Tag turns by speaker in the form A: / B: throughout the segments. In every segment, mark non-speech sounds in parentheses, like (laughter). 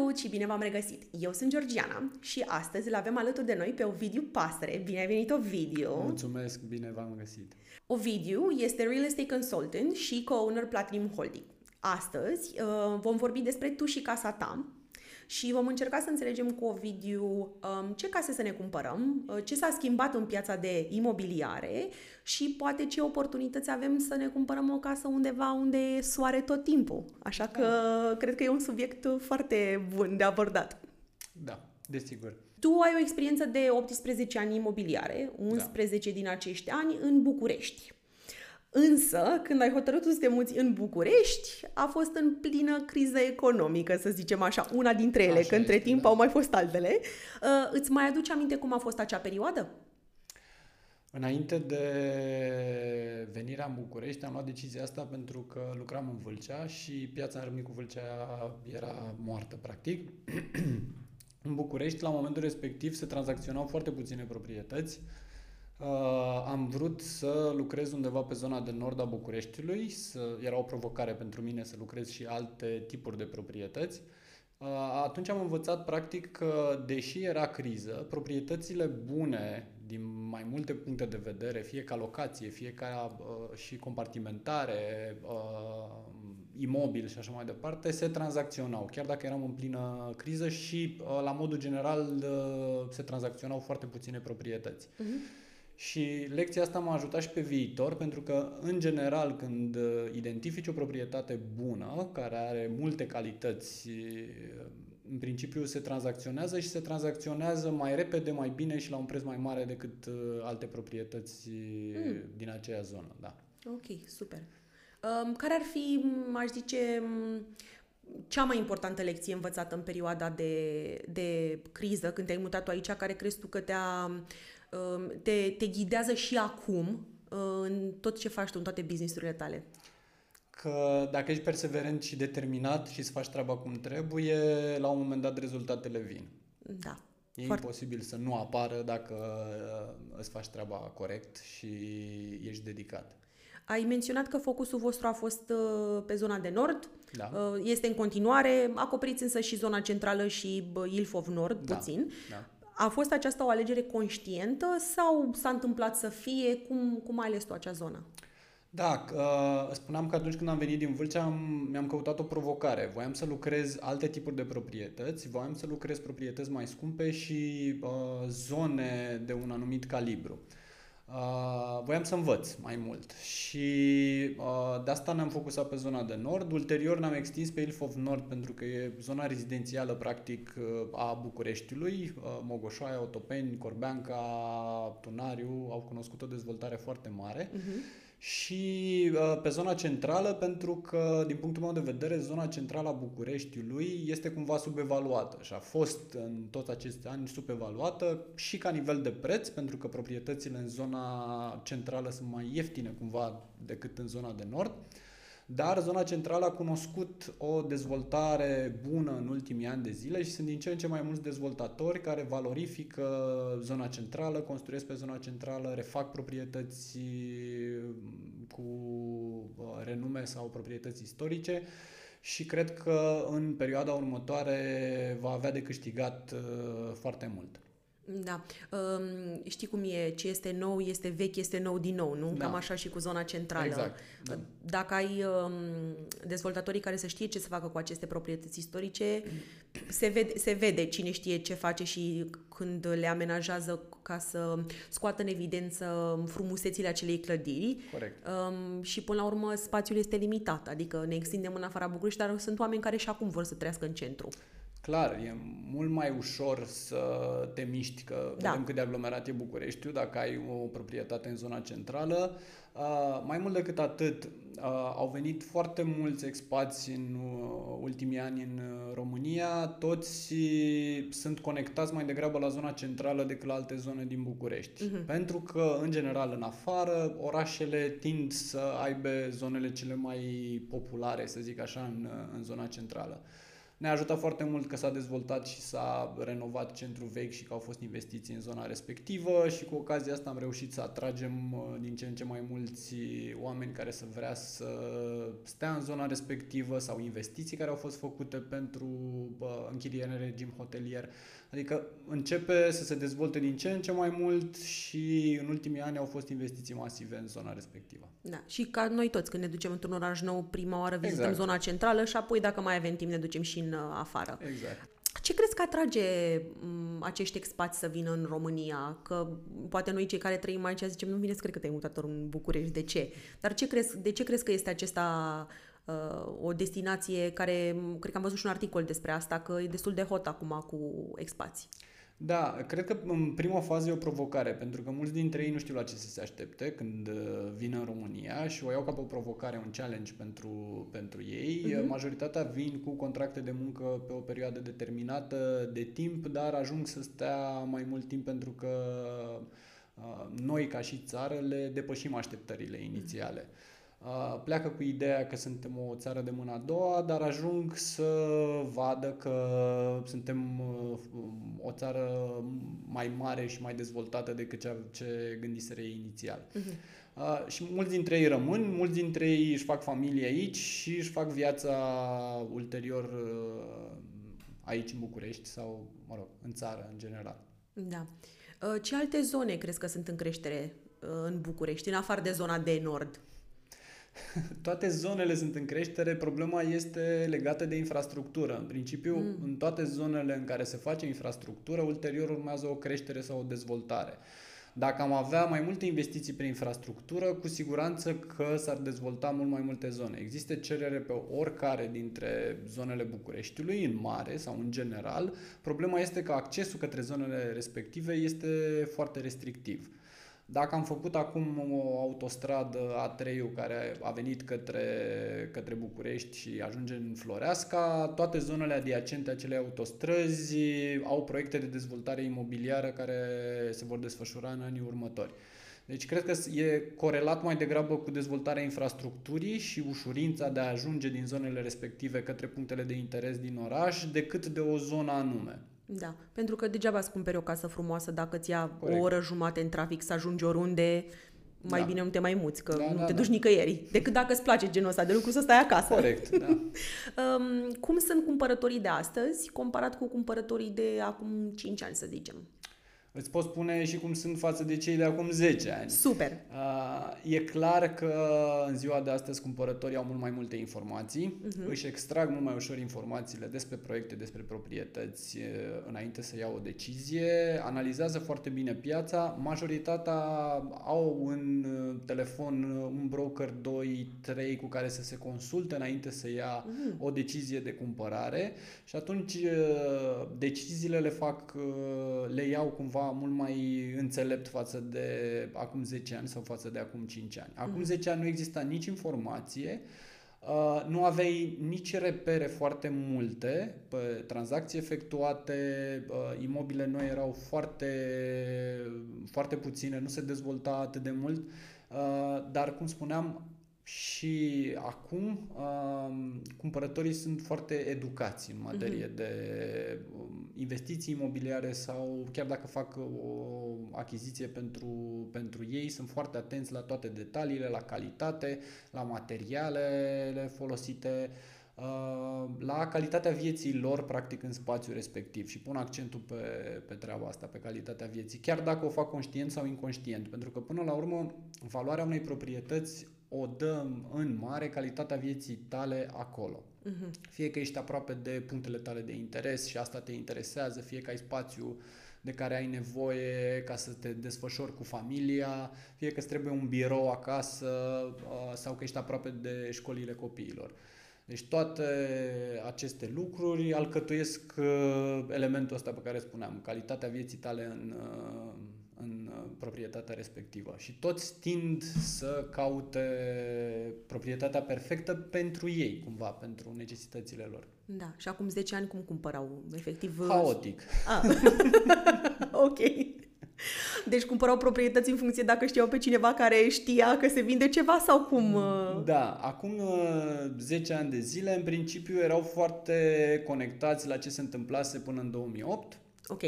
A: Salut și bine v-am regăsit! Eu sunt Georgiana și astăzi îl avem alături de noi pe Ovidiu Pasăre. Bine ai venit, Ovidiu!
B: Mulțumesc, bine v-am găsit!
A: Ovidiu este Real Estate Consultant și co-owner Platinum Holding. Astăzi uh, vom vorbi despre tu și casa ta, și vom încerca să înțelegem cu Ovidiu um, ce case să ne cumpărăm, uh, ce s-a schimbat în piața de imobiliare și poate ce oportunități avem să ne cumpărăm o casă undeva unde e soare tot timpul. Așa că da. cred că e un subiect foarte bun de abordat.
B: Da, desigur.
A: Tu ai o experiență de 18 ani imobiliare, 11 da. din acești ani în București. Însă, când ai hotărât să te muți în București, a fost în plină criză economică, să zicem așa, una dintre ele, așa că între timp da. au mai fost altele. Uh, îți mai aduce aminte cum a fost acea perioadă?
B: Înainte de venirea în București, am luat decizia asta pentru că lucram în Vâlcea și piața în Râmnicu Vâlcea era moartă, practic. (clears throat) în București, la momentul respectiv, se tranzacționau foarte puține proprietăți. Uh, am vrut să lucrez undeva pe zona de nord a Bucureștiului, să, era o provocare pentru mine să lucrez și alte tipuri de proprietăți. Uh, atunci am învățat practic că, deși era criză, proprietățile bune din mai multe puncte de vedere, fie ca locație, fie ca uh, și compartimentare, uh, imobil și așa mai departe, se tranzacționau, chiar dacă eram în plină criză și, uh, la modul general, uh, se tranzacționau foarte puține proprietăți. Uh-huh. Și lecția asta m-a ajutat și pe viitor, pentru că, în general, când uh, identifici o proprietate bună, care are multe calități, uh, în principiu se tranzacționează și se tranzacționează mai repede, mai bine și la un preț mai mare decât uh, alte proprietăți mm. din aceea zonă. Da.
A: Ok, super. Um, care ar fi, aș zice, cea mai importantă lecție învățată în perioada de, de criză, când te-ai mutat tu aici, care crezi tu că te-a Um, te, te ghidează și acum uh, în tot ce faci tu, în toate businessurile tale?
B: Că dacă ești perseverent și determinat și să faci treaba cum trebuie, la un moment dat rezultatele vin.
A: Da.
B: E foarte... imposibil să nu apară dacă uh, îți faci treaba corect și ești dedicat.
A: Ai menționat că focusul vostru a fost uh, pe zona de nord.
B: Da.
A: Este în continuare. Acoperiți însă și zona centrală și Ilfov Nord,
B: da.
A: puțin.
B: Da.
A: A fost aceasta o alegere conștientă sau s-a întâmplat să fie? Cum, cum ai ales tu acea zonă?
B: Da, uh, spuneam că atunci când am venit din Vâlcea am, mi-am căutat o provocare. Voiam să lucrez alte tipuri de proprietăți, voiam să lucrez proprietăți mai scumpe și uh, zone de un anumit calibru. Uh, Uh, voiam să învăț mai mult și uh, de asta ne-am focusat pe zona de nord. Ulterior ne-am extins pe Ilfov Nord pentru că e zona rezidențială practic uh, a Bucureștiului. Uh, Mogoșoaia, Otopeni, Corbeanca, Tunariu au cunoscut o dezvoltare foarte mare. Uh-huh și uh, pe zona centrală, pentru că, din punctul meu de vedere, zona centrală a Bucureștiului este cumva subevaluată și a fost în toți acești ani subevaluată și ca nivel de preț, pentru că proprietățile în zona centrală sunt mai ieftine cumva decât în zona de nord. Uh, dar zona centrală a cunoscut o dezvoltare bună în ultimii ani de zile și sunt din ce în ce mai mulți dezvoltatori care valorifică zona centrală, construiesc pe zona centrală, refac proprietăți cu uh, renume sau proprietăți istorice și cred că în perioada următoare va avea de câștigat uh, foarte mult.
A: Da. Um, știi cum e, ce este nou este vechi, este nou din nou, nu? Da. Cam așa și cu zona centrală.
B: Exact. Da.
A: Dacă ai um, dezvoltatorii care să știe ce să facă cu aceste proprietăți istorice, se vede, se vede cine știe ce face și când le amenajează ca să scoată în evidență frumusețile acelei clădiri.
B: Corect.
A: Um, și până la urmă spațiul este limitat, adică ne extindem în afara București, dar sunt oameni care și acum vor să trăiască în centru.
B: Clar, e mult mai ușor să te miști, că da. vedem cât de aglomerat e Bucureștiul, dacă ai o proprietate în zona centrală. Uh, mai mult decât atât, uh, au venit foarte mulți expați în uh, ultimii ani în uh, România, toți sunt conectați mai degrabă la zona centrală decât la alte zone din București. Uh-huh. Pentru că, în general, în afară, orașele tind să aibă zonele cele mai populare, să zic așa, în, în zona centrală. Ne-a ajutat foarte mult că s-a dezvoltat și s-a renovat centrul vechi și că au fost investiții în zona respectivă și cu ocazia asta am reușit să atragem uh, din ce în ce mai mulți oameni care să vrea să stea în zona respectivă sau investiții care au fost făcute pentru închiriere în regim hotelier. Adică începe să se dezvolte din ce în ce mai mult și în ultimii ani au fost investiții masive în zona respectivă.
A: Da, și ca noi toți, când ne ducem într-un oraș nou, prima oară vizităm exact. zona centrală și apoi, dacă mai avem timp, ne ducem și în uh, afară.
B: Exact.
A: Ce crezi că atrage m, acești expați să vină în România? Că poate noi cei care trăim aici zicem, nu vine să cred că te-ai mutat în București, de ce? Dar ce crezi, de ce crezi că este acesta uh, o destinație care, cred că am văzut și un articol despre asta, că e destul de hot acum cu expații?
B: Da, cred că în prima fază e o provocare, pentru că mulți dintre ei nu știu la ce să se aștepte când uh, vin în România și o iau ca pe o provocare, un challenge pentru, pentru ei. Uh-huh. Majoritatea vin cu contracte de muncă pe o perioadă determinată de timp, dar ajung să stea mai mult timp pentru că uh, noi, ca și țară, le depășim așteptările inițiale. Uh-huh pleacă cu ideea că suntem o țară de mâna a doua, dar ajung să vadă că suntem uh, o țară mai mare și mai dezvoltată decât ce, ce gândiseră ei inițial. Uh-huh. Uh, și mulți dintre ei rămân, mulți dintre ei își fac familie aici și își fac viața ulterior uh, aici în București sau, mă rog, în țară în general.
A: Da. Uh, ce alte zone crezi că sunt în creștere uh, în București, în afară de zona de nord? (laughs)
B: toate zonele sunt în creștere, problema este legată de infrastructură. În principiu, mm. în toate zonele în care se face infrastructură, ulterior urmează o creștere sau o dezvoltare. Dacă am avea mai multe investiții pe infrastructură, cu siguranță că s-ar dezvolta mult mai multe zone. Există cerere pe oricare dintre zonele Bucureștiului, în mare sau în general. Problema este că accesul către zonele respective este foarte restrictiv. Dacă am făcut acum o autostradă A3 care a venit către, către București și ajunge în Floreasca, toate zonele adiacente acelei autostrăzi au proiecte de dezvoltare imobiliară care se vor desfășura în anii următori. Deci cred că e corelat mai degrabă cu dezvoltarea infrastructurii și ușurința de a ajunge din zonele respective către punctele de interes din oraș decât de o zonă anume.
A: Da, pentru că degeaba îți cumperi o casă frumoasă dacă ți ia Corect. o oră jumate în trafic să ajungi oriunde, mai da. bine nu te mai muți, că da, nu da, te duci da. nicăieri. Decât dacă îți place genul ăsta de lucru să stai acasă.
B: Corect, da. (laughs)
A: um, cum sunt cumpărătorii de astăzi comparat cu cumpărătorii de acum 5 ani, să zicem?
B: Îți pot spune și cum sunt față de cei de acum 10 ani.
A: Super!
B: Uh, e clar că în ziua de astăzi cumpărătorii au mult mai multe informații, uh-huh. își extrag mult mai ușor informațiile despre proiecte, despre proprietăți înainte să iau o decizie, analizează foarte bine piața, majoritatea au în telefon un broker 2, 3 cu care să se consulte înainte să ia uh-huh. o decizie de cumpărare și atunci deciziile le fac, le iau cumva cumva mult mai înțelept față de acum 10 ani sau față de acum 5 ani. Acum 10 mhm. ani nu exista nici informație, Uh, nu aveai nici repere foarte multe pe tranzacții efectuate, uh, imobile noi erau foarte, foarte puține, nu se dezvolta atât de mult, uh, dar cum spuneam, și acum um, cumpărătorii sunt foarte educați în materie uh-huh. de um, investiții imobiliare sau chiar dacă fac o achiziție pentru, pentru ei, sunt foarte atenți la toate detaliile, la calitate, la materialele folosite, uh, la calitatea vieții lor, practic, în spațiul respectiv și pun accentul pe, pe treaba asta, pe calitatea vieții, chiar dacă o fac conștient sau inconștient, pentru că, până la urmă, valoarea unei proprietăți o dăm în mare calitatea vieții tale acolo. Uh-huh. Fie că ești aproape de punctele tale de interes și asta te interesează, fie că ai spațiu de care ai nevoie ca să te desfășori cu familia, fie că îți trebuie un birou acasă uh, sau că ești aproape de școlile copiilor. Deci toate aceste lucruri alcătuiesc uh, elementul ăsta pe care spuneam, calitatea vieții tale în, uh, în uh, proprietatea respectivă. Și toți tind să caute proprietatea perfectă pentru ei, cumva, pentru necesitățile lor.
A: Da, și acum 10 ani cum cumpărau? Efectiv...
B: Haotic.
A: Ah. (laughs) ok. Deci cumpărau proprietăți în funcție dacă știau pe cineva care știa că se vinde ceva sau cum? uh?
B: Da, acum uh, 10 ani de zile, în principiu, erau foarte conectați la ce se întâmplase până în 2008.
A: Ok.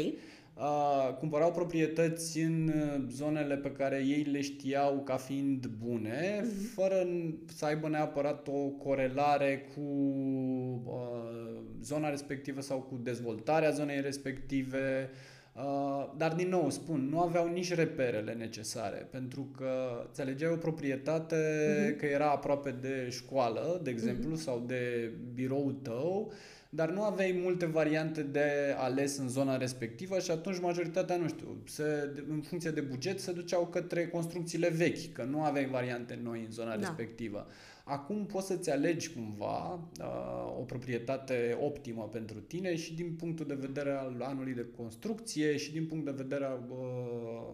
B: Uh, cumpărau proprietăți în uh, zonele pe care ei le știau ca fiind bune, fără n- să aibă neapărat o corelare cu uh, zona respectivă sau cu dezvoltarea zonei respective. Uh, dar, din nou, spun, nu aveau nici reperele necesare, pentru că îți alegeai o proprietate
A: Mhm.
B: că era aproape de școală, de exemplu, sau de biroul tău, dar nu aveai multe variante de ales în zona respectivă și atunci majoritatea, nu știu, se, în funcție de buget se duceau către construcțiile vechi, că nu aveai variante noi în zona
A: Da.
B: respectivă. Acum poți să-ți alegi cumva uh, o proprietate optimă pentru tine și din punctul de vedere al anului de construcție și din punct de vedere al uh,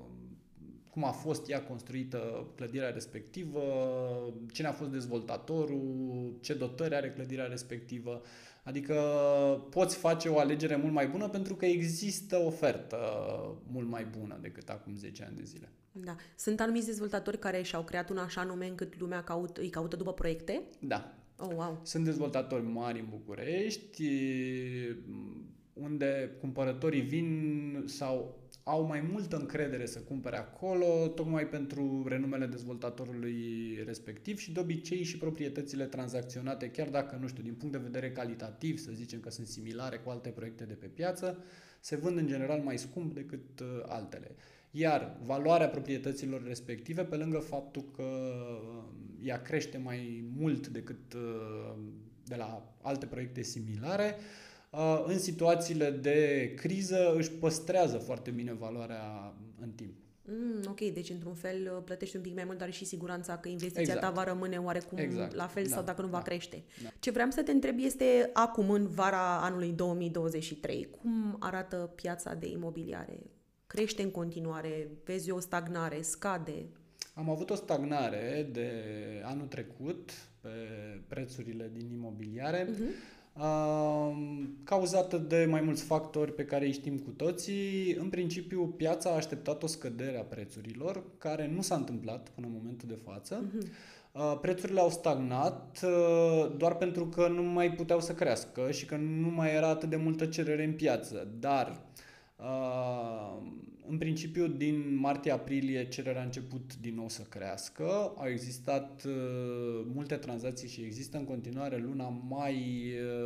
B: cum a fost ea construită clădirea respectivă, cine a fost dezvoltatorul, ce dotări are clădirea respectivă. Adică poți face o alegere mult mai bună pentru că există ofertă mult mai bună decât acum 10 ani de zile.
A: Da. Sunt anumiți dezvoltatori care și-au creat un așa nume încât lumea caut, îi caută după proiecte?
B: Da,
A: Oh, wow.
B: Sunt dezvoltatori mari în București, unde cumpărătorii vin sau au mai multă încredere să cumpere acolo, tocmai pentru renumele dezvoltatorului respectiv și de obicei și proprietățile tranzacționate, chiar dacă, nu știu, din punct de vedere calitativ, să zicem că sunt similare cu alte proiecte de pe piață, se vând în general mai scump decât uh, altele. Iar valoarea proprietăților respective, pe lângă faptul că uh, ea crește mai mult decât uh, de la alte proiecte similare, uh, în situațiile de criză își păstrează foarte bine valoarea în timp.
A: Mm, ok, deci într-un fel uh, plătești un pic mai mult, dar și siguranța că investiția
B: Exact.
A: ta va rămâne oarecum
B: Exact.
A: la fel
B: Da,
A: sau dacă nu va
B: da,
A: crește.
B: da.
A: Ce vreau să te întreb este acum, în vara anului 2023, cum arată piața de imobiliare? Crește în continuare? Vezi o stagnare? Scade?
B: Am avut o stagnare de anul trecut pe prețurile din imobiliare,
A: Uh-huh.
B: Uh, cauzată de mai mulți factori pe care îi știm cu toții. În principiu, piața a așteptat o scădere a prețurilor, care nu s-a întâmplat până în momentul de față.
A: Mhm.
B: Uh, Prețurile au stagnat uh, doar pentru că nu mai puteau să crească și că nu mai era atât de multă cerere în piață. Dar, uh, în principiu, din martie-aprilie cererea a început din nou să crească. Au existat uh, multe tranzacții și există în continuare. Luna mai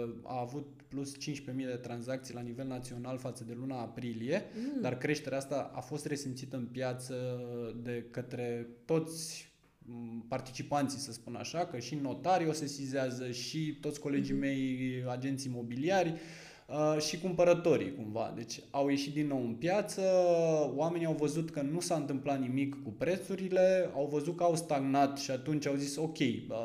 B: uh, a avut plus 15.000 de tranzacții la nivel național față de luna aprilie,
A: Mm.
B: dar creșterea asta a fost resimțită în piață de către toți m, participanții, să spun așa, că și notarii o sesizează și toți colegii
A: Mhm.
B: mei, agenți imobiliari uh, și cumpărătorii cumva. Deci au ieșit din nou în piață, oamenii au văzut că nu s-a întâmplat nimic cu prețurile, au văzut că au stagnat și atunci au zis ok, uh,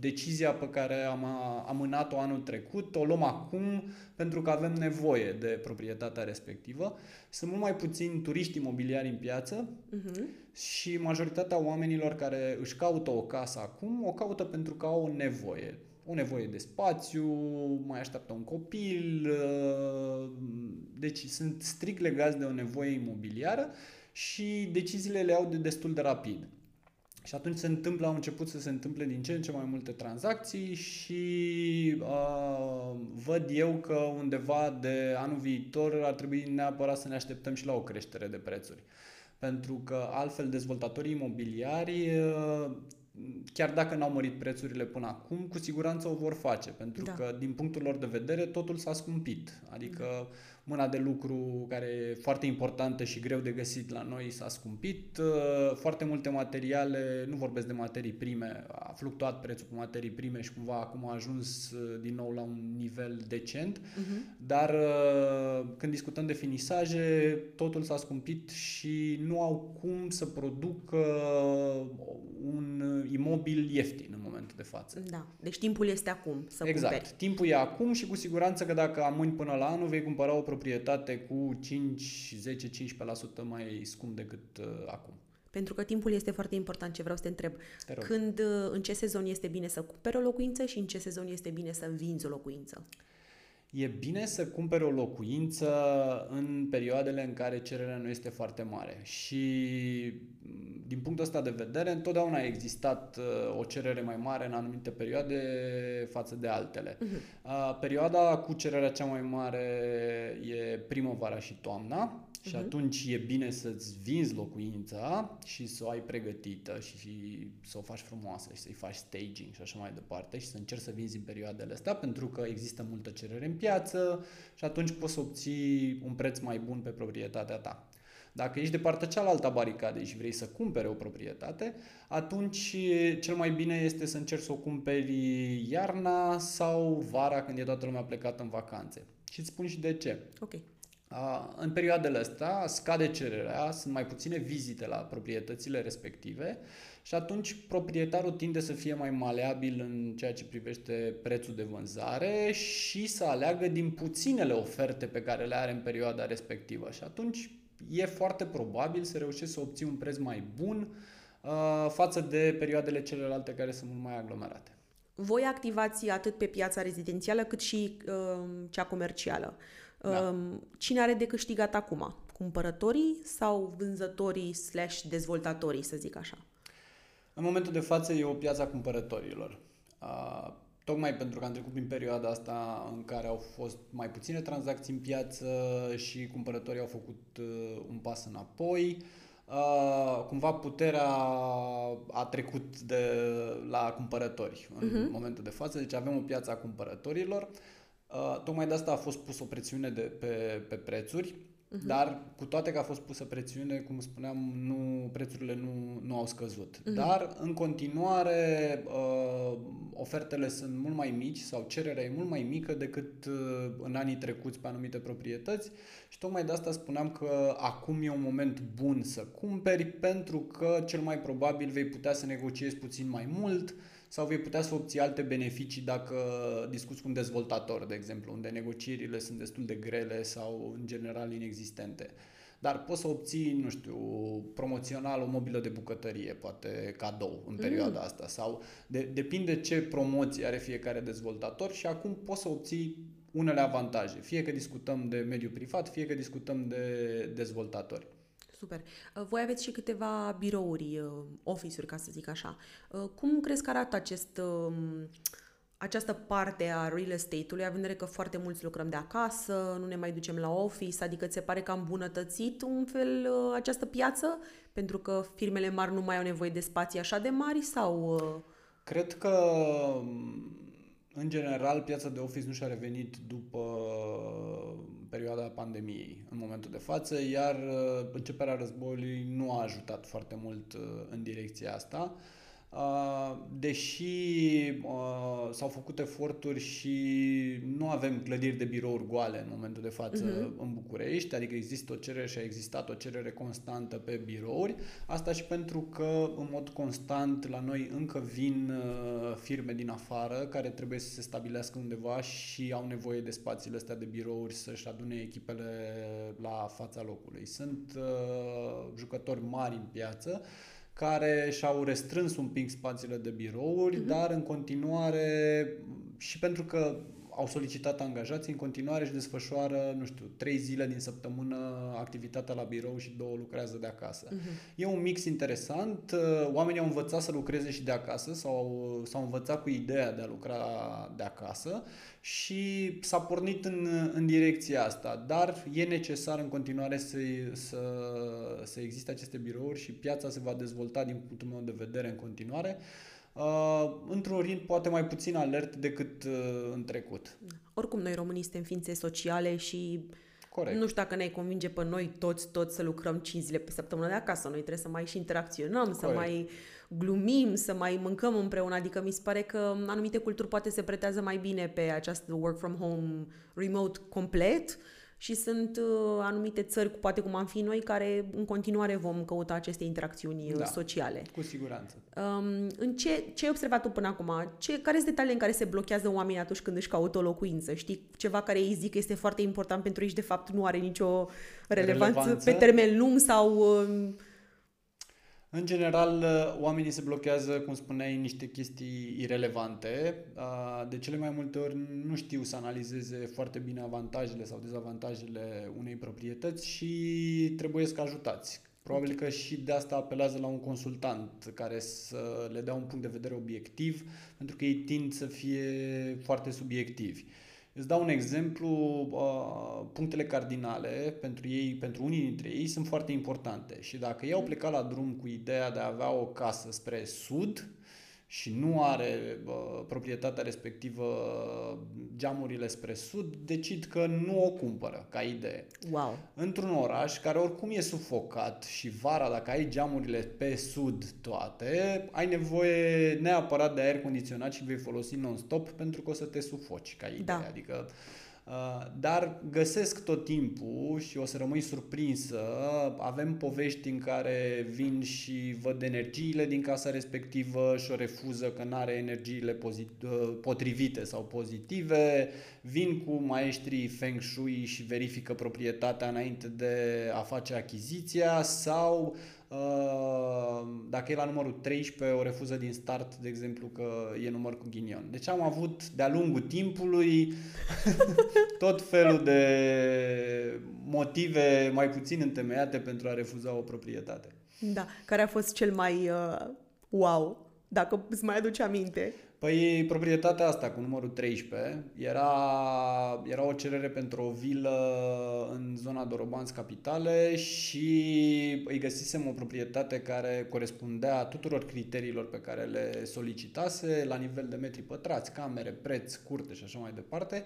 B: decizia pe care am amânat-o anul trecut, o luăm acum pentru că avem nevoie de proprietatea respectivă. Sunt mult mai puțini turiști imobiliari în piață,
A: Mhm.
B: și majoritatea oamenilor care își caută o casă acum, o caută pentru că au o nevoie. O nevoie de spațiu, mai așteaptă un copil, uh, deci sunt strict legați de o nevoie imobiliară și deciziile le iau de destul de rapid. Și atunci se întâmplă, au început să se întâmple din ce în ce mai multe tranzacții și uh, văd eu că undeva de anul viitor ar trebui neapărat să ne așteptăm și la o creștere de prețuri. Pentru că altfel dezvoltatorii imobiliari, uh, chiar dacă n-au mărit prețurile până acum, cu siguranță o vor face. Pentru
A: Da.
B: că din punctul lor de vedere totul s-a scumpit. Adică mâna de lucru care e foarte importantă și greu de găsit la noi s-a scumpit. Uh, Foarte multe materiale, nu vorbesc de materii prime, a fluctuat prețul cu materii prime și cumva acum a ajuns uh, din nou la un nivel decent.
A: Mhm.
B: Dar uh, când discutăm de finisaje, totul s-a scumpit și nu au cum să producă un imobil ieftin în momentul de față.
A: Da. Deci timpul este acum să
B: exact.
A: cumperi.
B: Timpul e acum și cu siguranță că dacă amâni până la anul, vei cumpăra o proprietate cu 5, 10, 15% mai scump decât uh, acum.
A: Pentru că timpul este foarte important ce vreau să te întreb.
B: Te rog.
A: Când, uh, în ce sezon este bine să cumperi o locuință și în ce sezon este bine să vinzi o locuință?
B: E bine să cumperi o locuință în perioadele în care cererea nu este foarte mare și din punctul ăsta de vedere întotdeauna a existat uh, o cerere mai mare în anumite perioade față de altele. Uh-huh. Perioada cu cererea cea mai mare e primăvara și toamna și uh-huh. atunci e bine să-ți vinzi locuința și să o ai pregătită și, și să o faci frumoasă și să-i faci staging și așa mai departe și să încerci să vinzi în perioadele astea pentru că există multă cerere în piață și atunci poți să obții un preț mai bun pe proprietatea ta. Dacă ești de partea cealaltă a baricadei și vrei să cumpere o proprietate, atunci cel mai bine este să încerci să o cumperi iarna sau vara când e toată lumea plecată în vacanțe. Și îți spun și de ce.
A: Ok.
B: În perioadele astea scade cererea, sunt mai puține vizite la proprietățile respective și atunci proprietarul tinde să fie mai maleabil în ceea ce privește prețul de vânzare și să aleagă din puținele oferte pe care le are în perioada respectivă. Și atunci e foarte probabil să reușești să obții un preț mai bun uh, față de perioadele celelalte care sunt mult mai aglomerate.
A: Voi activați atât pe piața rezidențială cât și uh, cea comercială. Da. Uh, cine are de câștigat acum? Cumpărătorii sau vânzătorii slash dezvoltatorii, să zic așa?
B: În momentul de față e o piață a cumpărătorilor. Uh, tocmai pentru că am trecut prin perioada asta în care au fost mai puține tranzacții în piață și cumpărătorii au făcut uh, un pas înapoi. Uh, cumva puterea a trecut de la cumpărători în uh-huh. momentul de față, deci avem o piață a cumpărătorilor. Uh, tocmai de asta a fost pus o presiune de, pe, pe prețuri Uh-huh. Dar cu toate că a fost pusă presiune, cum spuneam, nu, prețurile nu, nu au scăzut. Uh-huh. Dar în continuare uh, ofertele sunt mult mai mici sau cererea e mult mai mică decât uh, în anii trecuți pe anumite proprietăți și tocmai de asta spuneam că acum e un moment bun să cumperi pentru că cel mai probabil vei putea să negociezi puțin mai mult uh, sau vei putea să obții alte beneficii dacă discuți cu un dezvoltator, de exemplu, unde negocierile sunt destul de grele sau în general inexistente. Dar poți să obții, nu știu, promoțional o mobilă de bucătărie, poate cadou în mm. perioada mm. asta sau de, depinde ce promoție are fiecare dezvoltator și acum poți să obții unele avantaje, fie că discutăm de mediu privat, fie că discutăm de dezvoltatori.
A: Super. Uh, voi aveți și câteva birouri, uh, office-uri, ca să zic așa. Uh, cum crezi că arată acest, um, această parte a real estate-ului, având în vedere că foarte mulți lucrăm de acasă, nu ne mai ducem la office, adică ți se pare că am îmbunătățit un fel această piață, pentru că firmele mari nu mai au nevoie de spații așa de mari sau...
B: Cred că în general, piața de office nu și-a revenit după perioada pandemiei în momentul de față, iar uh, începerea războiului nu a ajutat foarte mult uh, în direcția asta. Uh, deși uh, s-au făcut eforturi și nu avem clădiri de birouri goale în momentul de față uh-huh. în București, adică există o cerere și a existat o cerere constantă pe birouri, asta și pentru că în mod constant la noi încă vin uh, firme din afară care trebuie să se stabilească undeva și au nevoie de spațiile astea de birouri să-și adune echipele la fața locului. Sunt uh, jucători mari în piață care și-au restrâns un pic spațiile de birouri, uh-huh. dar în continuare și pentru că au solicitat angajații, în continuare își desfășoară, nu știu, trei zile din săptămână activitatea la birou și două lucrează de acasă. Uh-huh. E un mix interesant. Oamenii au învățat să lucreze și de acasă sau s-au învățat cu ideea de a lucra de acasă și s-a pornit în, în direcția asta, dar e necesar în continuare să, să, să existe aceste birouri și piața se va dezvolta din punctul meu de vedere în continuare. Uh, într-un ritm poate mai puțin alert decât uh, în trecut.
A: Oricum, noi românii suntem ființe sociale și Corect. nu știu dacă ne convinge pe noi toți, toți să lucrăm 5 zile pe săptămână de acasă. Noi trebuie să mai și interacționăm, Corect. să mai glumim, să mai mâncăm împreună. Adică mi se pare că anumite culturi poate se pretează mai bine pe această work from home remote complet și sunt uh, anumite țări, poate cum am fi noi, care în continuare vom căuta aceste interacțiuni uh, da, sociale.
B: cu siguranță.
A: Um, în ce, ce ai observat tu până acum? Ce, care sunt detaliile în care se blochează oamenii atunci când își caută o locuință? Știi, ceva care ei zic că este foarte important pentru ei și de fapt nu are nicio relevanță, relevanță? pe termen lung sau... Uh,
B: În general, oamenii se blochează, cum spuneai, în niște chestii irelevante. De cele mai multe ori nu știu să analizeze foarte bine avantajele sau dezavantajele unei proprietăți și trebuie să ajutați. Probabil că și de asta apelează la un consultant care să le dea un punct de vedere obiectiv, pentru că ei tind să fie foarte subiectivi. Îți dau un exemplu, punctele cardinale pentru ei, pentru unii dintre ei sunt foarte importante. Și dacă ei au plecat la drum cu ideea de a avea o casă spre sud, și nu are uh, proprietatea respectivă geamurile spre sud, decid că nu o cumpără ca idee.
A: Wow.
B: Într-un oraș care oricum e sufocat și vara, dacă ai geamurile pe sud toate, ai nevoie neapărat de aer condiționat și vei folosi non-stop pentru că o să te sufoci ca idee. Da. Adică Uh, dar găsesc tot timpul și o să rămâi surprinsă. Avem povești în care vin și văd energiile din casa respectivă și o refuză că nu are energiile pozit- uh, potrivite sau pozitive. Vin cu maestrii Feng Shui și verifică proprietatea înainte de a face achiziția sau Uh, dacă e la numărul 13, o refuză din start, de exemplu, că e număr cu ghinion. Deci am avut de-a lungul timpului (laughs) tot felul de motive mai puțin întemeiate pentru a refuza o proprietate.
A: Da, care a fost cel mai uh, wow, dacă îți mai aduce aminte?
B: Păi proprietatea asta cu numărul 13 era, era o cerere pentru o vilă în zona Dorobanți Capitale și îi găsisem o proprietate care corespundea tuturor criteriilor pe care le solicitase la nivel de metri pătrați, camere, preț, curte și așa mai departe.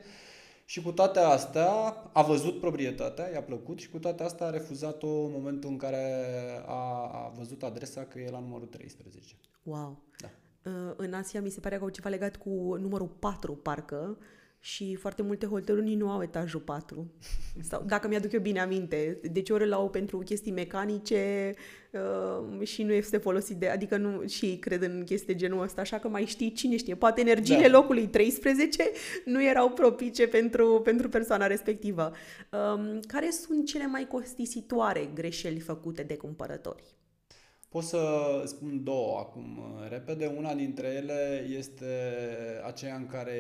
B: Și cu toate astea a văzut proprietatea, i-a plăcut și cu toate astea a refuzat-o în momentul în care a, a văzut adresa că e la numărul 13.
A: Wow! Da. Uh, în Asia mi se pare că au ceva legat cu numărul 4, parcă, și foarte multe hoteluri nu au etajul 4. (laughs) Sau, dacă mi-aduc eu bine aminte. Deci ori îl au pentru chestii mecanice uh, și nu este folosit de... Adică nu, și ei cred în chestii genul ăsta, așa că mai știi, cine știe, poate energiile da. locului 13 nu erau propice pentru, pentru persoana respectivă. Um, care sunt cele mai costisitoare greșeli făcute de cumpărători?
B: Pot să spun două acum repede. Una dintre ele este aceea în care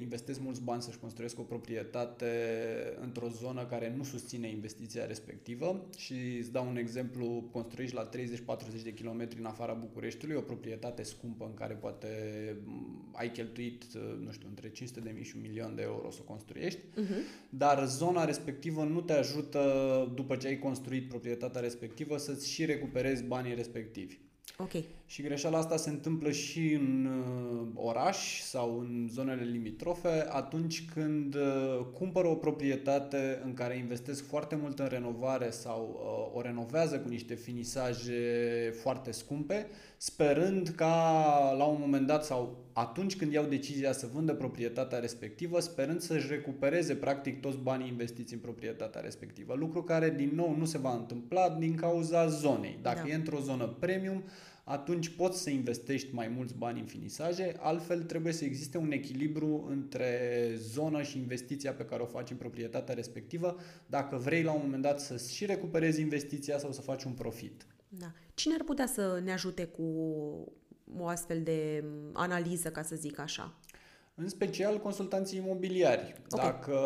B: investesc mulți bani să-și construiesc o proprietate într-o zonă care nu susține investiția respectivă și îți dau un exemplu, construiești la 30-40 de kilometri în afara Bucureștiului o proprietate scumpă în care poate ai cheltuit, nu știu, între 500 de mii și un milion de euro să o construiești, uh-huh. dar zona respectivă nu te ajută după ce ai construit proprietatea respectivă să-ți și recuperezi banii respectivi respectivi.
A: Ok.
B: Și greșeala asta se întâmplă și în uh, oraș sau în zonele limitrofe atunci când uh, cumpără o proprietate în care investesc foarte mult în renovare sau uh, o renovează cu niște finisaje foarte scumpe, sperând ca la un moment dat sau atunci când iau decizia să vândă proprietatea respectivă, sperând să-și recupereze practic toți banii investiți în proprietatea respectivă. Lucru care din nou nu se va întâmpla din cauza zonei. Dacă da. e într-o zonă premium, atunci poți să investești mai mulți bani în finisaje, altfel trebuie să existe un echilibru între zonă și investiția pe care o faci în proprietatea respectivă, dacă vrei la un moment dat să și recuperezi investiția sau să faci un profit.
A: Da. Cine ar putea să ne ajute cu o astfel de analiză, ca să zic așa?
B: În special consultanții imobiliari. Okay. Dacă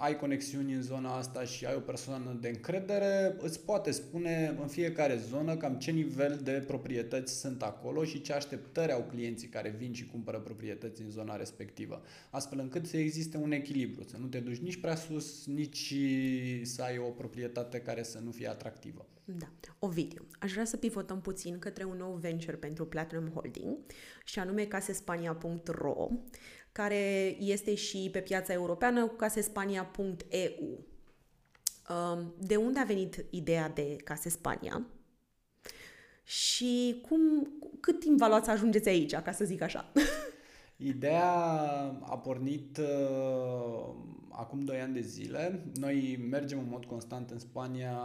B: ai conexiuni în zona asta și ai o persoană de încredere, îți poate spune în fiecare zonă cam ce nivel de proprietăți sunt acolo și ce așteptări au clienții care vin și cumpără proprietăți în zona respectivă. Astfel încât să existe un echilibru, să nu te duci nici prea sus, nici să ai o proprietate care să nu fie atractivă.
A: Da. Ovidiu, aș vrea să pivotăm puțin către un nou venture pentru Platinum Holding și anume casespania.ro care este și pe piața europeană cu casespania.eu. Um, de unde a venit ideea de Case Spania? Și cum, cât timp va lua să ajungeți aici, ca să zic așa? (laughs)
B: Ideea a pornit uh, acum 2 ani de zile. Noi mergem în mod constant în Spania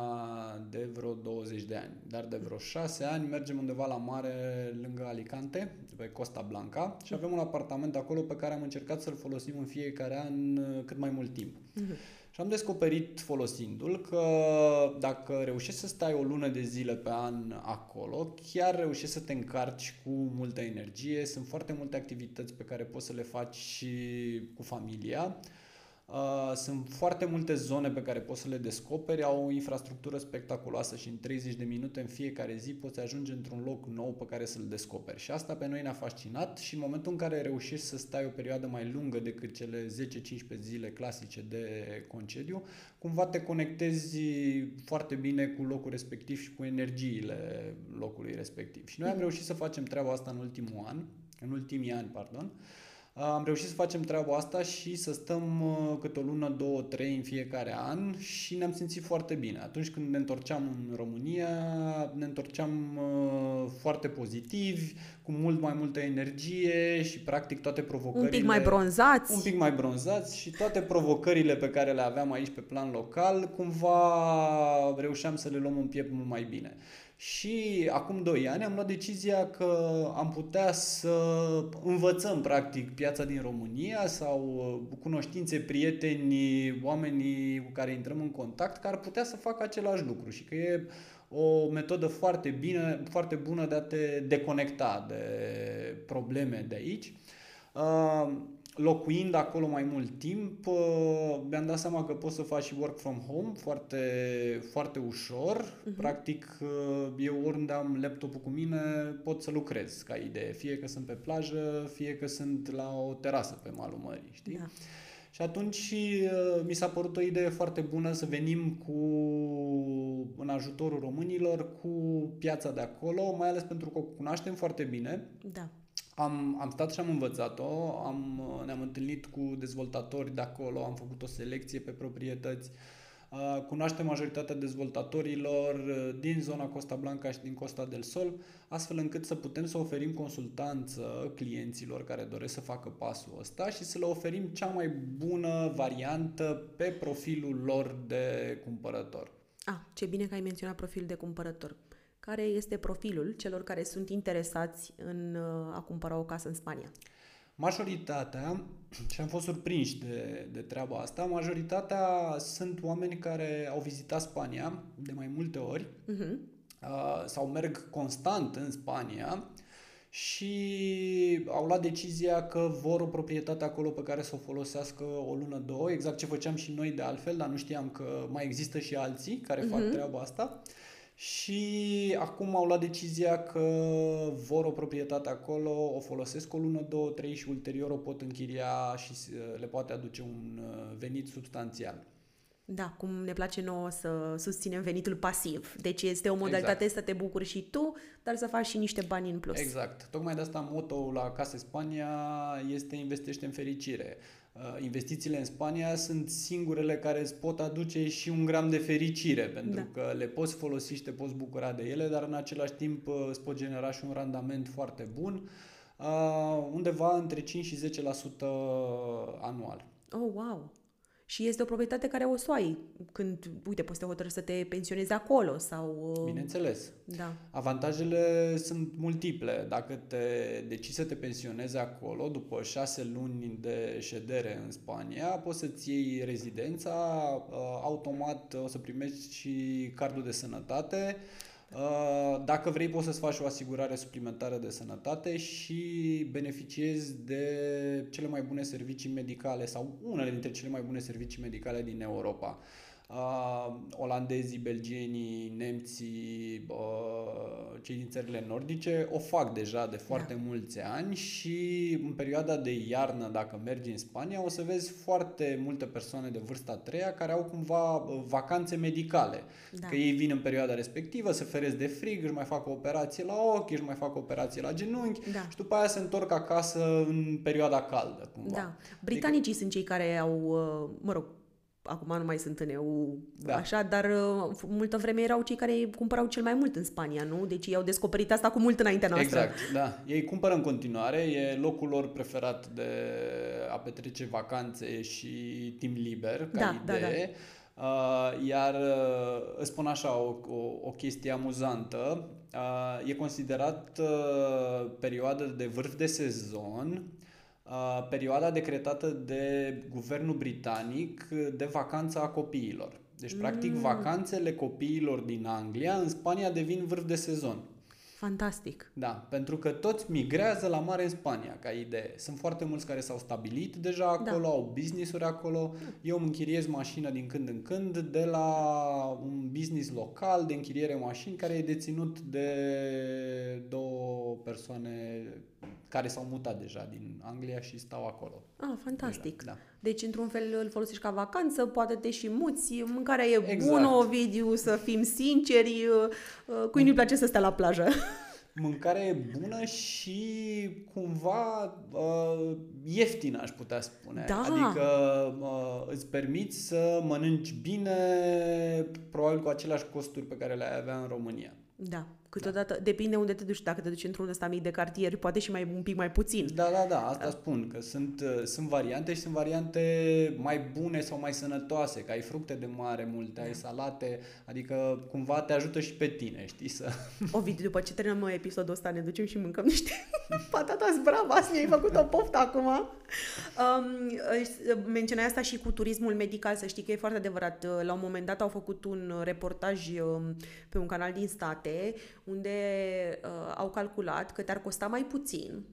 B: de vreo 20 de ani, dar de vreo 6 ani mergem undeva la mare lângă Alicante, pe Costa Blanca și avem un apartament acolo pe care am încercat să-l folosim în fiecare an uh, cât mai mult timp. Uh-huh. Și am descoperit folosindu-l că dacă reușești să stai o lună de zile pe an acolo, chiar reușești să te încarci cu multă energie. Sunt foarte multe activități pe care poți să le faci și cu familia. Uh, sunt foarte multe zone pe care poți să le descoperi, au o infrastructură spectaculoasă și în 30 de minute în fiecare zi poți ajunge într-un loc nou pe care să-l descoperi. Și asta pe noi ne-a fascinat și în momentul în care reușești să stai o perioadă mai lungă decât cele 10-15 zile clasice de concediu, cumva te conectezi foarte bine cu locul respectiv și cu energiile locului respectiv. Și noi am reușit să facem treaba asta în ultimul an, în ultimii ani, pardon, am reușit să facem treaba asta și să stăm uh, câte o lună, două, trei în fiecare an și ne-am simțit foarte bine. Atunci când ne întorceam în România, ne întorceam uh, foarte pozitivi, cu mult mai multă energie și practic toate provocările...
A: Un pic mai bronzați.
B: Un pic mai bronzați și toate provocările pe care le aveam aici pe plan local, cumva reușeam să le luăm în piept mult mai bine. Și acum 2 ani am luat decizia că am putea să învățăm practic piața din România sau uh, cunoștințe, prieteni, oamenii cu care intrăm în contact care ar putea să facă același lucru și că e o metodă foarte bine, foarte bună de a te deconecta de probleme de aici. Uh, locuind acolo mai mult timp, uh, mi-am dat seama că pot să fac și work from home foarte, foarte ușor. Uh-huh. Practic, uh, eu oriunde am laptopul cu mine pot să lucrez ca idee. Fie că sunt pe plajă, fie că sunt la o terasă pe malul mării, știi? Da. Și atunci uh, mi s-a părut o idee foarte bună să venim cu, în ajutorul românilor cu piața de acolo, mai ales pentru că o cunoaștem foarte bine.
A: Da
B: am, am stat și am învățat-o, am, ne-am întâlnit cu dezvoltatori de acolo, am făcut o selecție pe proprietăți, uh, cunoaștem majoritatea dezvoltatorilor uh, din zona Costa Blanca și din Costa del Sol, astfel încât să putem să oferim consultanță clienților care doresc să facă pasul ăsta și să le oferim cea mai bună variantă pe profilul lor de cumpărător.
A: Ah, ce bine că ai menționat profil de cumpărător care este profilul celor care sunt interesați în uh, a cumpăra o casă în Spania?
B: Majoritatea, și am fost surprinși de, de treaba asta, majoritatea sunt oameni care au vizitat Spania de mai multe ori uh-huh. sau merg constant în Spania și au luat decizia că vor o proprietate acolo pe care să o folosească o lună, două, exact ce făceam și noi de altfel, dar nu știam că mai există și alții care uh-huh. fac mhm. treaba asta. Uh, și acum au luat decizia că vor o proprietate acolo, o folosesc o lună, două, trei și ulterior o pot închiria și le poate aduce un uh, venit substanțial.
A: Da, cum ne place nouă să susținem venitul pasiv. Deci este o modalitate exact. să te bucuri și tu, dar să faci și niște bani în plus.
B: Exact. Tocmai de asta moto la Case Spania este investește în fericire. Uh, investițiile în Spania sunt singurele care îți pot aduce și un gram de fericire, pentru da. că le poți folosi și te poți bucura de ele, dar în același timp uh, îți pot genera și un randament foarte bun, uh, undeva între 5 și 10% anual.
A: Oh, wow! Și este o proprietate care o să o ai când, uite, poți să te hotărâi să te pensionezi acolo sau...
B: Uh, Bineînțeles.
A: Da.
B: Avantajele sunt multiple. Dacă te decizi să te pensionezi acolo, după șase luni de ședere în Spania, poți să-ți iei rezidența, uh, automat o să primești și cardul de sănătate, Uh, dacă vrei, poți să-ți faci o asigurare suplimentară de sănătate și beneficiezi de cele mai bune servicii medicale sau unele dintre cele mai bune servicii medicale din Europa uh, olandezii, belgienii, nemții, uh, cei din țările nordice o fac deja de foarte da. mulți ani și în perioada de iarnă, dacă mergi în Spania, o să vezi foarte multe persoane de vârsta a treia care au cumva uh, vacanțe medicale. Da. Că ei vin în perioada respectivă, se feresc de frig, își mai fac o operație la ochi, își mai fac o operație la genunchi da. și după aia se întorc acasă în perioada caldă. Cumva.
A: Da. Britanicii adică... sunt cei care au, uh, mă rog, acum nu mai sunt în EU
B: Da.
A: așa, dar uh, multă vreme erau cei care cumpărau cel mai mult în Spania, nu? Deci ei au descoperit asta cu mult înaintea noastră.
B: Exact, da. Ei cumpără în continuare, e locul lor preferat de a petrece vacanțe și timp liber, ca
A: Da, da,
B: idee. Uh, iar uh, îți spun așa o, o, o chestie amuzantă, uh, e considerat uh, perioada de vârf de sezon, uh, perioada decretată de guvernul britanic de vacanța a copiilor. Deci, practic, vacanțele copiilor din Anglia în Spania devin vârf de sezon.
A: Fantastic.
B: Da, pentru că toți migrează la mare în Spania, ca idee. Sunt foarte mulți care s-au stabilit deja acolo,
A: Da.
B: au business-uri acolo. Eu îmi închiriez mașină din când în când de la un business local de închiriere mașini care e deținut de două persoane care s-au mutat deja din Anglia și stau acolo.
A: Ah, fantastic.
B: Deja, da.
A: Deci, într-un fel, îl folosești ca vacanță, poate te și muți, mâncarea e
B: Exact.
A: bună, Ovidiu, să fim sinceri, uh, uh, cui nu-i place să stea la plajă? (laughs)
B: Mâncarea e bună și cumva uh, ieftină, aș putea spune.
A: Da.
B: Adică uh, îți permiți să mănânci bine, probabil cu aceleași costuri pe care le-ai avea în România.
A: Da, câteodată depinde unde te duci. Dacă te duci într-un ăsta mic de cartier, poate și mai un pic mai puțin.
B: Da, da, da, asta spun, că sunt, uh, sunt variante și sunt variante mai bune sau mai sănătoase, că ai fructe de mare multe, ai salate, adică cumva te ajută și pe tine, știi, să...
A: Ovidiu, după ce terminăm episodul ăsta, ne ducem și mâncăm niște (laughs) patatas bravas, mi-ai făcut o poftă acum. Um, menționai asta și cu turismul medical, să știi că e foarte adevărat. La un moment dat au făcut un reportaj um, pe un canal din state, unde uh, au calculat că te-ar costa mai puțin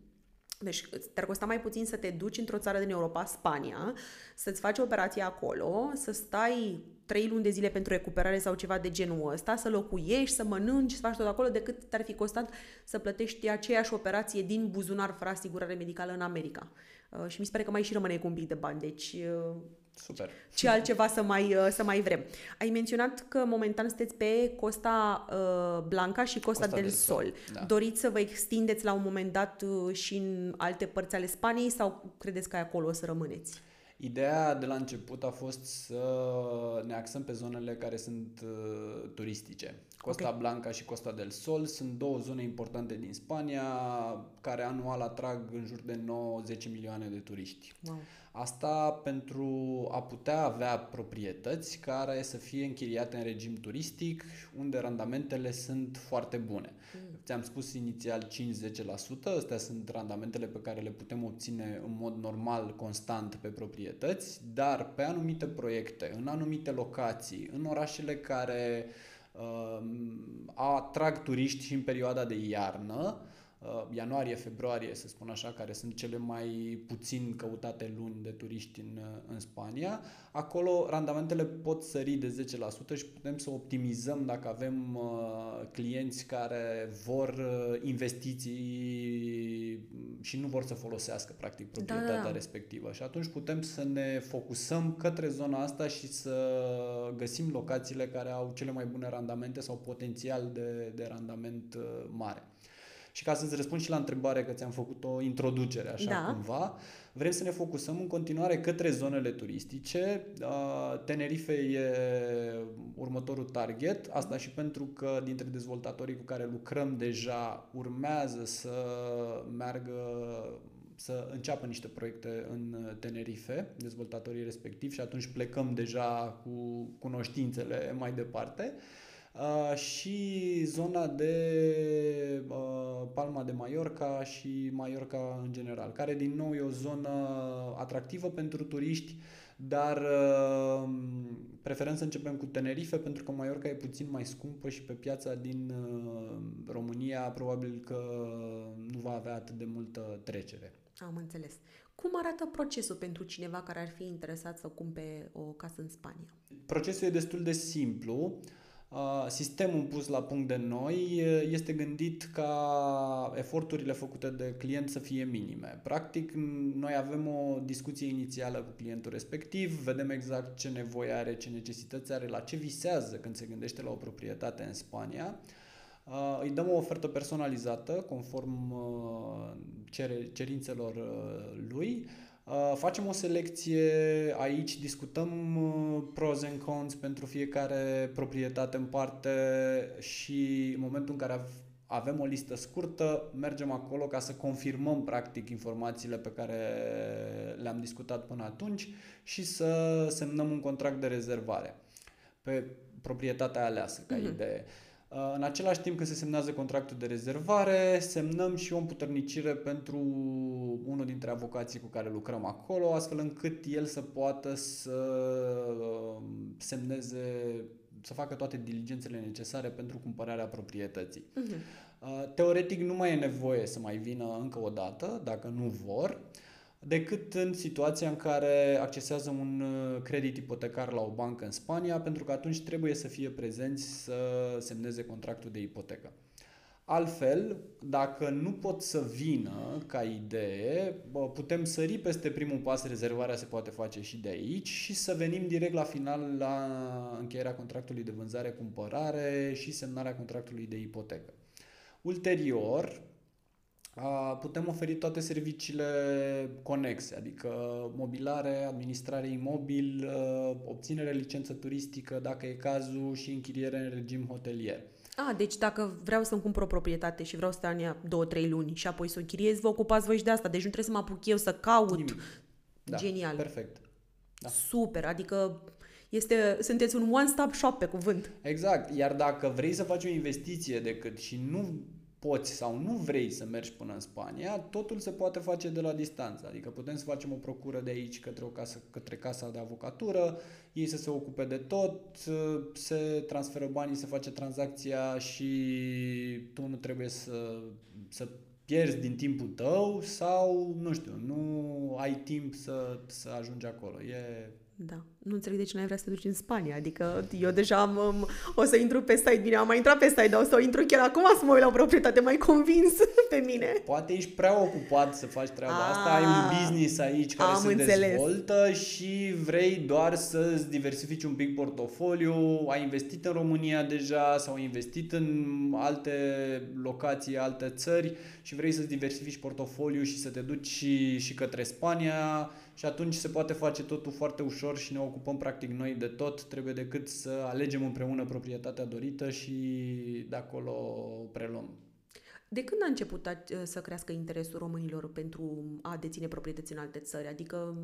A: deci te-ar costa mai puțin să te duci într-o țară din Europa, Spania, să-ți faci operația acolo, să stai trei luni de zile pentru recuperare sau ceva de genul ăsta, să locuiești, să mănânci, să faci tot acolo, decât te-ar fi costat să plătești aceeași operație din buzunar fără asigurare medicală în America. Uh, și mi se pare că mai și rămâne cu un pic de bani, deci uh,
B: Super.
A: ce altceva să mai, uh, să mai vrem. Ai menționat că momentan sunteți pe Costa uh, Blanca și Costa,
B: Costa
A: del,
B: del
A: Sol.
B: Sol, da.
A: Doriți să vă extindeți la un moment dat uh, și în alte părți ale Spaniei sau credeți că acolo o să rămâneți?
B: Ideea de la început a fost să ne axăm pe zonele care sunt uh, turistice. Costa
A: Ok.
B: Blanca și Costa del Sol sunt două zone importante din Spania care anual atrag în jur de 9-10 milioane de turiști.
A: Wow.
B: Asta pentru a putea avea proprietăți care să fie închiriate în regim turistic, unde randamentele sunt foarte bune. Ți-am spus inițial 5-10%, astea sunt randamentele pe care le putem obține în mod normal, constant pe proprietăți, dar pe anumite proiecte, în anumite locații, în orașele care uh, atrag turiști și în perioada de iarnă, uh, ianuarie, februarie, să spun așa, care sunt cele mai puțin căutate luni de turiști în, uh, în Spania, acolo randamentele pot sări de 10% și putem să optimizăm dacă avem uh, clienți care vor uh, investiții și nu vor să folosească practic
A: Da, da,
B: proprietatea
A: da.
B: respectivă. Și atunci putem să ne focusăm către zona asta și să găsim locațiile care au cele mai bune randamente sau potențial de, de randament uh, mare. Și ca să-ți răspund și la întrebare, că ți-am făcut o introducere așa
A: Da.
B: cumva, vrem să ne focusăm în continuare către zonele turistice. Uh, Tenerife e următorul target, asta și pentru că dintre dezvoltatorii cu care lucrăm deja urmează să meargă să înceapă niște proiecte în Tenerife, dezvoltatorii respectivi și atunci plecăm deja cu cunoștințele mai departe. Uh, și zona de uh, Palma de Mallorca și Mallorca în general, care din nou e o zonă atractivă pentru turiști, dar uh, preferăm să începem cu Tenerife pentru că Mallorca e puțin mai scumpă și pe piața din uh, România probabil că nu va avea atât de multă trecere.
A: Am înțeles. Cum arată procesul pentru cineva care ar fi interesat să cumpere o casă în Spania?
B: Procesul e destul de simplu. Uh, Sistemul pus la punct de noi uh, este gândit ca eforturile făcute de client să fie minime. Practic, n- noi avem o discuție inițială cu clientul respectiv, vedem exact ce nevoie are, ce necesități are, la ce visează când se gândește la o proprietate în Spania. Uh, Îi dăm o ofertă personalizată conform uh, cere- cerințelor uh, lui. Uh, facem o selecție aici, discutăm uh, pros and cons pentru fiecare proprietate în parte și în momentul în care avem o listă scurtă, mergem acolo ca să confirmăm practic informațiile pe care le-am discutat până atunci și să semnăm un contract de rezervare pe proprietatea aleasă ca mm-hmm. idee. Uh, în același timp când se semnează contractul de rezervare, semnăm și o împuternicire pentru unul dintre avocații cu care lucrăm acolo, astfel încât el să poată să uh, semneze, să facă toate diligențele necesare pentru cumpărarea proprietății. Uh-huh. Teoretic nu mai e nevoie să mai vină încă o dată, dacă nu vor decât în situația în care accesează un uh, credit ipotecar la o bancă în Spania, pentru că atunci trebuie să fie prezenți să semneze contractul de ipotecă. Altfel, dacă nu pot să vină ca idee, putem sări peste primul pas, rezervarea se poate face și de aici și să venim direct la final la încheierea contractului de vânzare-cumpărare și semnarea contractului de ipotecă. Ulterior, putem oferi toate serviciile conexe, adică mobilare, administrare imobil, obținere licență turistică, dacă e cazul, și închiriere în regim hotelier.
A: A, deci dacă vreau să-mi cumpăr o proprietate și vreau să stea în ea două, trei luni și apoi să o chiriez, vă ocupați voi și de asta. Deci nu trebuie să mă apuc eu să caut.
B: Da,
A: Genial.
B: Perfect. Da.
A: Super, adică este, sunteți un one-stop shop pe cuvânt.
B: Exact, iar dacă vrei să faci o investiție decât și nu poți sau nu vrei să mergi până în Spania, totul se poate face de la distanță. Adică putem să facem o procură de aici către, o casă, către casa de avocatură, ei să se ocupe de tot, se transferă banii, se face tranzacția și tu nu trebuie să, să pierzi din timpul tău sau, nu știu, nu ai timp să, să ajungi acolo. E
A: da. Nu înțeleg de ce n-ai vrea să te duci în Spania. Adică eu deja am, o să intru pe site. Bine, am mai intrat pe site, dar o să o intru chiar acum să mă uit la o proprietate mai convins (laughs) pe mine.
B: Poate ești prea ocupat să faci treaba A, asta. Ai un ah, business aici care se înțeles. dezvoltă și vrei doar să-ți diversifici un pic portofoliu. Ai investit în România deja sau ai investit în alte locații, alte țări și vrei să-ți diversifici portofoliu și să te duci și, și către Spania și atunci se poate face totul foarte ușor și ne ocupăm practic noi de tot. Trebuie decât să alegem împreună proprietatea dorită și de acolo preluăm.
A: De când a început să crească interesul românilor pentru a deține proprietăți în alte țări? Adică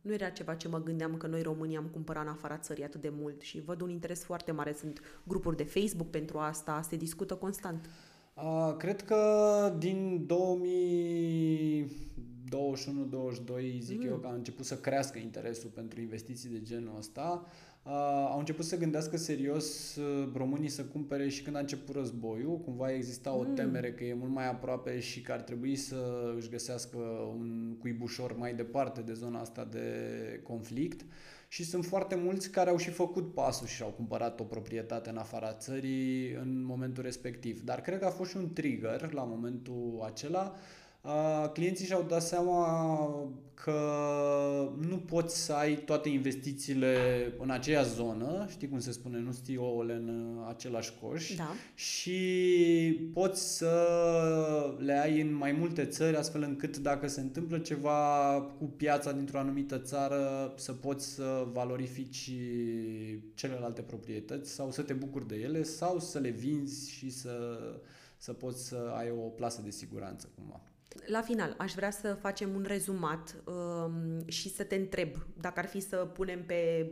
A: nu era ceva ce mă gândeam că noi românii am cumpărat în afara țării atât de mult și văd un interes foarte mare. Sunt grupuri de Facebook pentru asta, se discută constant.
B: Uh, cred că din 2000 21-22 zic mm. eu că a început să crească interesul pentru investiții de genul ăsta. Uh, au început să gândească serios uh, românii să cumpere și când a început războiul, cumva exista o mm. temere că e mult mai aproape și că ar trebui să își găsească un cuibușor mai departe de zona asta de conflict și sunt foarte mulți care au și făcut pasul și au cumpărat o proprietate în afara țării în momentul respectiv. Dar cred că a fost și un trigger la momentul acela clienții și-au dat seama că nu poți să ai toate investițiile în aceeași zonă, știi cum se spune, nu știi ouăle în același coș
A: da.
B: și poți să le ai în mai multe țări astfel încât dacă se întâmplă ceva cu piața dintr-o anumită țară să poți să valorifici celelalte proprietăți sau să te bucuri de ele sau să le vinzi și să, să poți să ai o plasă de siguranță cumva.
A: La final, aș vrea să facem un rezumat um, și să te întreb, dacă ar fi să punem pe,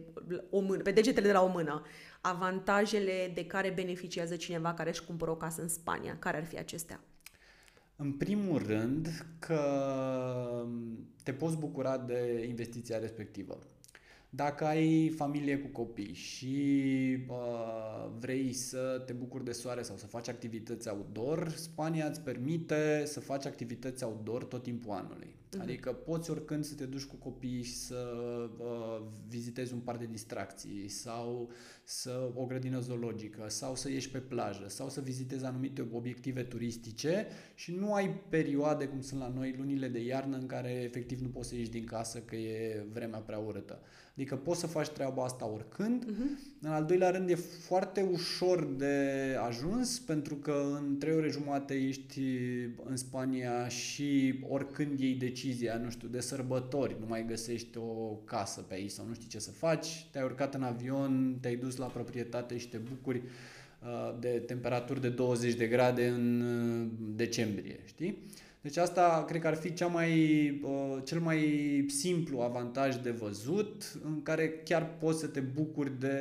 A: o mână, pe degetele de la o mână, avantajele de care beneficiază cineva care își cumpără o casă în Spania, care ar fi acestea?
B: În primul rând că te poți bucura de investiția respectivă. Dacă ai familie cu copii și uh, vrei să te bucuri de soare sau să faci activități outdoor, Spania îți permite să faci activități outdoor tot timpul anului. Uh-huh. Adică poți oricând să te duci cu copii și să uh, vizitezi un parc de distracții sau să o grădină zoologică sau să ieși pe plajă sau să vizitezi anumite obiective turistice și nu ai perioade cum sunt la noi lunile de iarnă în care efectiv nu poți să ieși din casă că e vremea prea urâtă. Adică poți să faci treaba asta oricând. Uh-huh. În al doilea rând e foarte ușor de ajuns pentru că în trei ore jumate ești în Spania și oricând ei decid decizia, nu știu, de sărbători, nu mai găsești o casă pe aici sau nu știi ce să faci, te-ai urcat în avion, te-ai dus la proprietate și te bucuri uh, de temperaturi de 20 de grade în uh, decembrie, știi? Deci asta cred că ar fi cea mai, uh, cel mai simplu avantaj de văzut, în care chiar poți să te bucuri de,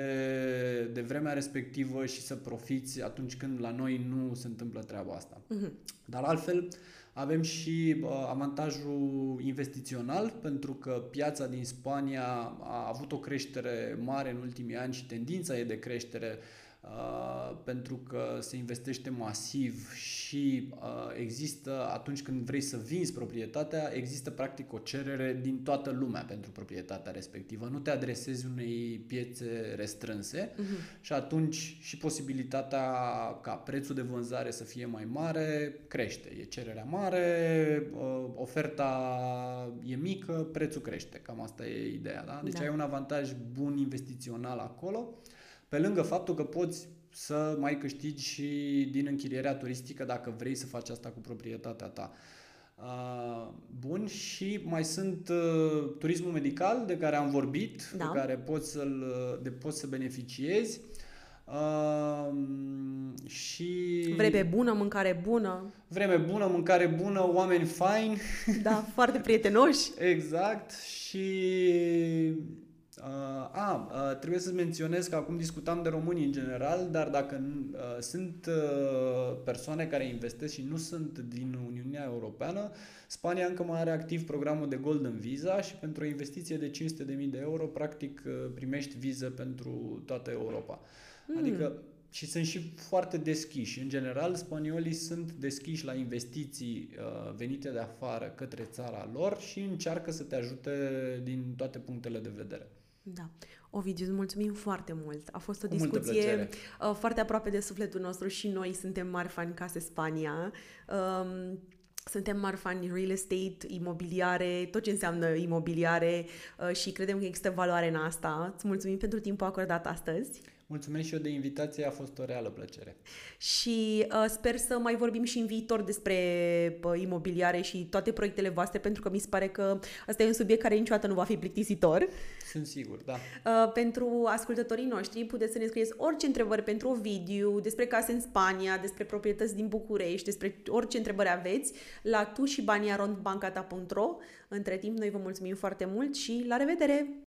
B: de vremea respectivă și să profiți atunci când la noi nu se întâmplă treaba asta. Uh-huh. Dar altfel avem și uh, avantajul investițional, pentru că piața din Spania a avut o creștere mare în ultimii ani și tendința e de creștere uh, Uh, pentru că se investește masiv și uh, există, atunci când vrei să vinzi proprietatea, există practic o cerere din toată lumea pentru proprietatea respectivă. Nu te adresezi unei piețe restrânse uh-huh. și atunci și posibilitatea ca prețul de vânzare să fie mai mare crește. E cererea mare, uh, oferta e mică, prețul crește. Cam asta e ideea. Da? Deci da. ai un avantaj bun investițional acolo. Pe lângă faptul că poți să mai câștigi și din închirierea turistică dacă vrei să faci asta cu proprietatea ta. Uh, bun, și mai sunt uh, turismul medical de care am vorbit, da. de care poți, să-l, de poți să beneficiezi. Uh, și
A: Vreme bună, mâncare bună.
B: Vreme bună, mâncare bună, oameni faini.
A: Da, foarte prietenoși. (laughs)
B: exact. Și Uh, a, uh, trebuie să menționez că acum discutam de români în general, dar dacă uh, sunt uh, persoane care investesc și nu sunt din Uniunea Europeană, Spania încă mai are activ programul de Golden Visa și pentru o investiție de 500.000 de euro, practic, uh, primești viză pentru toată Europa. Mm. Adică și sunt și foarte deschiși. În general, spaniolii sunt deschiși la investiții uh, venite de afară către țara lor și încearcă să te ajute din toate punctele de vedere.
A: Da. Ovidiu, îți mulțumim foarte mult. A fost o Cu discuție uh, foarte aproape de sufletul nostru și noi suntem mari fani Case Spania. Um, suntem mari fani real estate, imobiliare, tot ce înseamnă imobiliare uh, și credem că există valoare în asta. Îți mulțumim pentru timpul acordat astăzi.
B: Mulțumesc și eu de invitație, a fost o reală plăcere.
A: Și uh, sper să mai vorbim și în viitor despre uh, imobiliare și toate proiectele voastre, pentru că mi se pare că ăsta e un subiect care niciodată nu va fi plictisitor.
B: Sunt sigur, da.
A: Uh, pentru ascultătorii noștri puteți să ne scrieți orice întrebări pentru Ovidiu, despre case în Spania, despre proprietăți din București, despre orice întrebări aveți la tu și baniarondbancata.ro. Între timp, noi vă mulțumim foarte mult și la revedere!